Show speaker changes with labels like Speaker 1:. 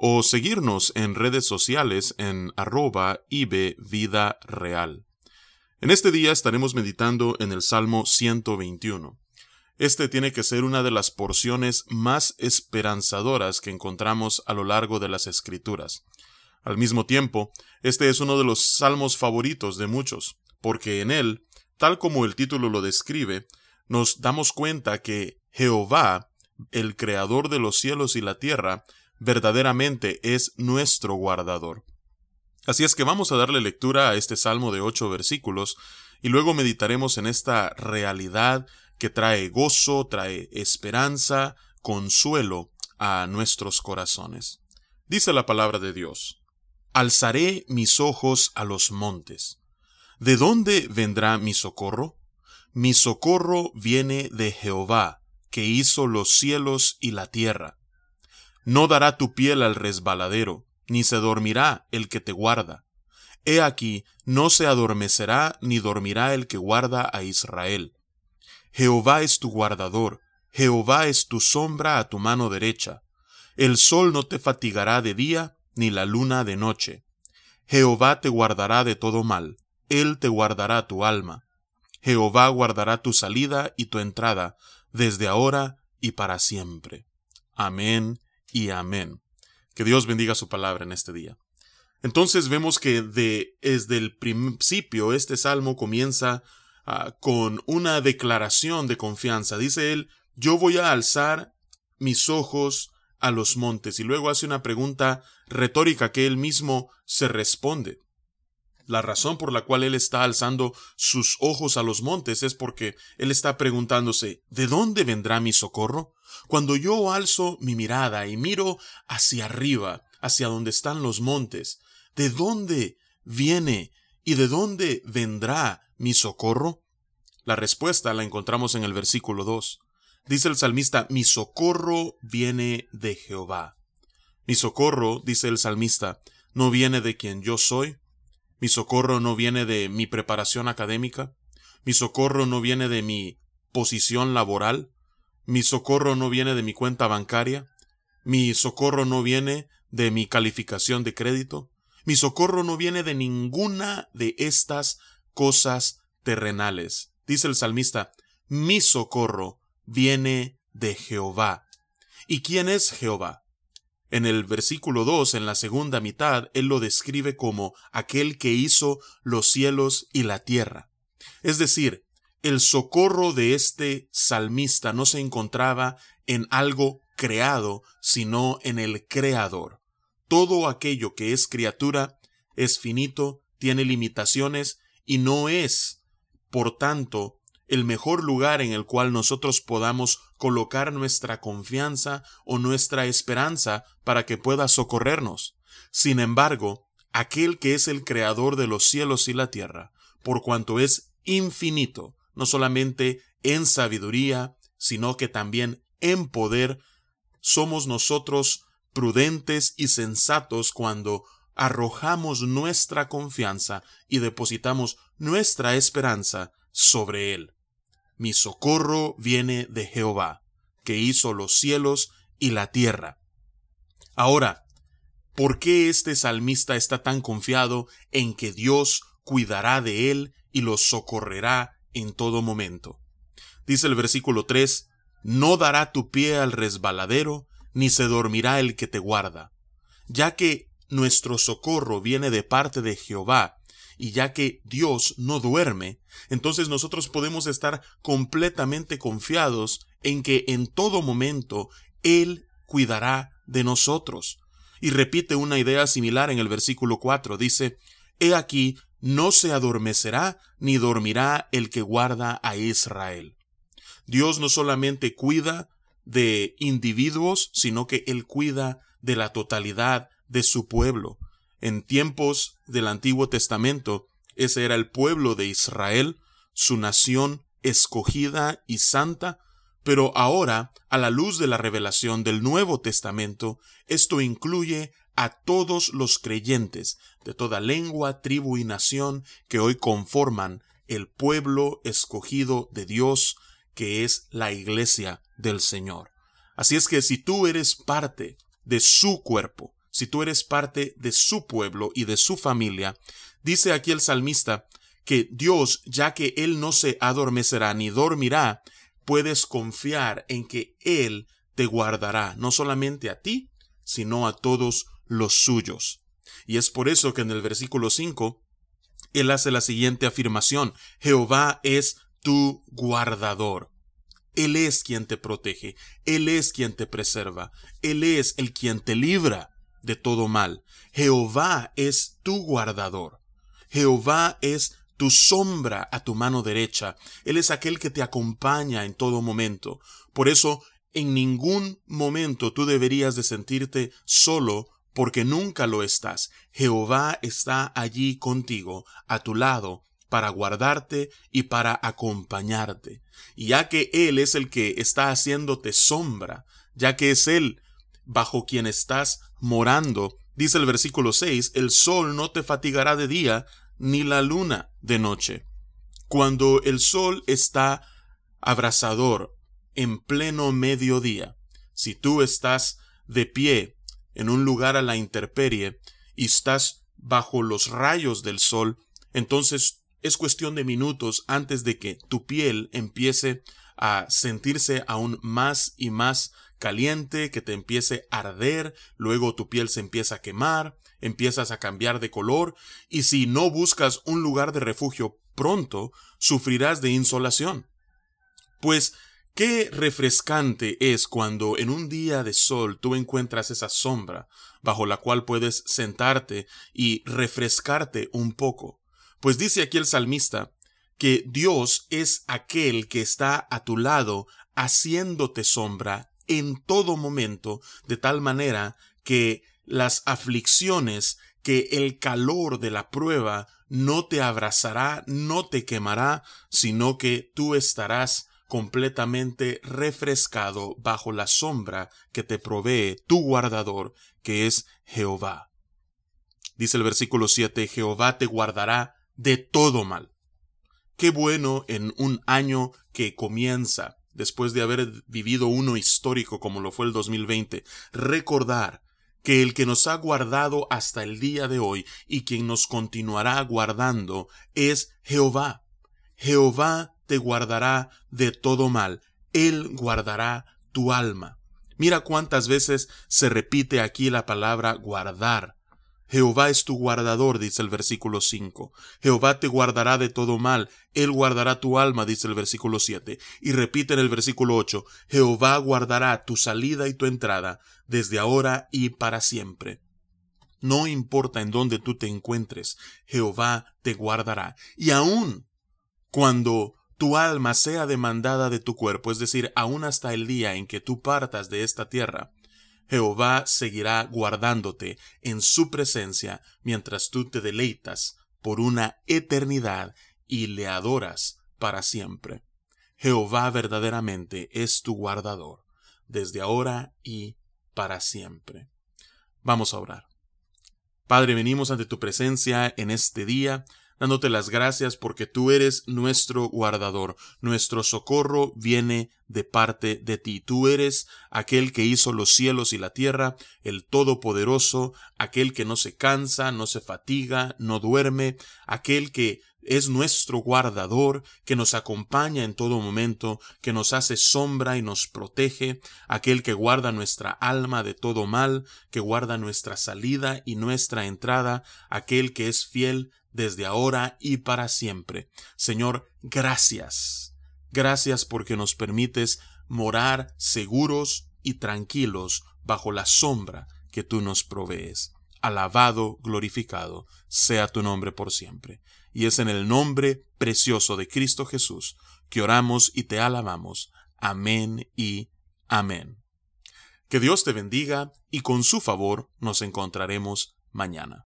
Speaker 1: o seguirnos en redes sociales en arroba Vida Real. En este día estaremos meditando en el Salmo 121. Este tiene que ser una de las porciones más esperanzadoras que encontramos a lo largo de las Escrituras. Al mismo tiempo, este es uno de los salmos favoritos de muchos, porque en él, tal como el título lo describe, nos damos cuenta que Jehová, el Creador de los cielos y la tierra, verdaderamente es nuestro guardador. Así es que vamos a darle lectura a este salmo de ocho versículos y luego meditaremos en esta realidad que trae gozo, trae esperanza, consuelo a nuestros corazones. Dice la palabra de Dios, Alzaré mis ojos a los montes. ¿De dónde vendrá mi socorro? Mi socorro viene de Jehová, que hizo los cielos y la tierra. No dará tu piel al resbaladero, ni se dormirá el que te guarda. He aquí, no se adormecerá ni dormirá el que guarda a Israel. Jehová es tu guardador, Jehová es tu sombra a tu mano derecha. El sol no te fatigará de día, ni la luna de noche. Jehová te guardará de todo mal, Él te guardará tu alma. Jehová guardará tu salida y tu entrada, desde ahora y para siempre. Amén y amén. Que Dios bendiga su palabra en este día. Entonces vemos que de, desde el principio este salmo comienza ah, con una declaración de confianza. Dice él, yo voy a alzar mis ojos a los montes. Y luego hace una pregunta retórica que él mismo se responde. La razón por la cual él está alzando sus ojos a los montes es porque él está preguntándose ¿De dónde vendrá mi socorro? Cuando yo alzo mi mirada y miro hacia arriba, hacia donde están los montes, ¿de dónde viene y de dónde vendrá mi socorro? La respuesta la encontramos en el versículo 2. Dice el salmista, mi socorro viene de Jehová. Mi socorro, dice el salmista, no viene de quien yo soy, mi socorro no viene de mi preparación académica. Mi socorro no viene de mi posición laboral. Mi socorro no viene de mi cuenta bancaria. Mi socorro no viene de mi calificación de crédito. Mi socorro no viene de ninguna de estas cosas terrenales. Dice el salmista, mi socorro viene de Jehová. ¿Y quién es Jehová? En el versículo 2, en la segunda mitad, él lo describe como aquel que hizo los cielos y la tierra. Es decir, el socorro de este salmista no se encontraba en algo creado, sino en el Creador. Todo aquello que es criatura es finito, tiene limitaciones y no es, por tanto, el mejor lugar en el cual nosotros podamos colocar nuestra confianza o nuestra esperanza para que pueda socorrernos. Sin embargo, aquel que es el creador de los cielos y la tierra, por cuanto es infinito, no solamente en sabiduría, sino que también en poder, somos nosotros prudentes y sensatos cuando arrojamos nuestra confianza y depositamos nuestra esperanza sobre Él. Mi socorro viene de Jehová, que hizo los cielos y la tierra. Ahora, ¿por qué este salmista está tan confiado en que Dios cuidará de él y lo socorrerá en todo momento? Dice el versículo 3, No dará tu pie al resbaladero, ni se dormirá el que te guarda. Ya que nuestro socorro viene de parte de Jehová, y ya que Dios no duerme, entonces nosotros podemos estar completamente confiados en que en todo momento Él cuidará de nosotros. Y repite una idea similar en el versículo 4. Dice, He aquí, no se adormecerá ni dormirá el que guarda a Israel. Dios no solamente cuida de individuos, sino que Él cuida de la totalidad de su pueblo. En tiempos del Antiguo Testamento, ese era el pueblo de Israel, su nación escogida y santa, pero ahora, a la luz de la revelación del Nuevo Testamento, esto incluye a todos los creyentes de toda lengua, tribu y nación que hoy conforman el pueblo escogido de Dios, que es la iglesia del Señor. Así es que si tú eres parte de su cuerpo, si tú eres parte de su pueblo y de su familia, dice aquí el salmista que Dios, ya que Él no se adormecerá ni dormirá, puedes confiar en que Él te guardará, no solamente a ti, sino a todos los suyos. Y es por eso que en el versículo 5, Él hace la siguiente afirmación, Jehová es tu guardador. Él es quien te protege, Él es quien te preserva, Él es el quien te libra de todo mal. Jehová es tu guardador. Jehová es tu sombra a tu mano derecha. Él es aquel que te acompaña en todo momento. Por eso, en ningún momento tú deberías de sentirte solo porque nunca lo estás. Jehová está allí contigo, a tu lado, para guardarte y para acompañarte. Y ya que Él es el que está haciéndote sombra, ya que es Él bajo quien estás morando, dice el versículo 6, el sol no te fatigará de día, ni la luna de noche. Cuando el sol está abrasador en pleno mediodía, si tú estás de pie en un lugar a la intemperie y estás bajo los rayos del sol, entonces es cuestión de minutos antes de que tu piel empiece a sentirse aún más y más caliente, que te empiece a arder, luego tu piel se empieza a quemar, empiezas a cambiar de color, y si no buscas un lugar de refugio pronto, sufrirás de insolación. Pues Qué refrescante es cuando en un día de sol tú encuentras esa sombra bajo la cual puedes sentarte y refrescarte un poco. Pues dice aquí el salmista que Dios es aquel que está a tu lado haciéndote sombra en todo momento, de tal manera que las aflicciones, que el calor de la prueba no te abrazará, no te quemará, sino que tú estarás completamente refrescado bajo la sombra que te provee tu guardador, que es Jehová. Dice el versículo 7, Jehová te guardará de todo mal. Qué bueno en un año que comienza, después de haber vivido uno histórico como lo fue el 2020, recordar que el que nos ha guardado hasta el día de hoy y quien nos continuará guardando es Jehová. Jehová te guardará de todo mal, Él guardará tu alma. Mira cuántas veces se repite aquí la palabra guardar. Jehová es tu guardador, dice el versículo 5. Jehová te guardará de todo mal, Él guardará tu alma, dice el versículo 7. Y repite en el versículo 8, Jehová guardará tu salida y tu entrada, desde ahora y para siempre. No importa en dónde tú te encuentres, Jehová te guardará. Y aun cuando tu alma sea demandada de tu cuerpo, es decir, aún hasta el día en que tú partas de esta tierra, Jehová seguirá guardándote en su presencia mientras tú te deleitas por una eternidad y le adoras para siempre. Jehová verdaderamente es tu guardador, desde ahora y para siempre. Vamos a orar. Padre, venimos ante tu presencia en este día, dándote las gracias porque tú eres nuestro guardador. Nuestro socorro viene de parte de ti. Tú eres aquel que hizo los cielos y la tierra, el Todopoderoso, aquel que no se cansa, no se fatiga, no duerme, aquel que es nuestro guardador, que nos acompaña en todo momento, que nos hace sombra y nos protege, aquel que guarda nuestra alma de todo mal, que guarda nuestra salida y nuestra entrada, aquel que es fiel desde ahora y para siempre. Señor, gracias. Gracias porque nos permites morar seguros y tranquilos bajo la sombra que tú nos provees. Alabado, glorificado sea tu nombre por siempre. Y es en el nombre precioso de Cristo Jesús que oramos y te alabamos. Amén y amén. Que Dios te bendiga y con su favor nos encontraremos mañana.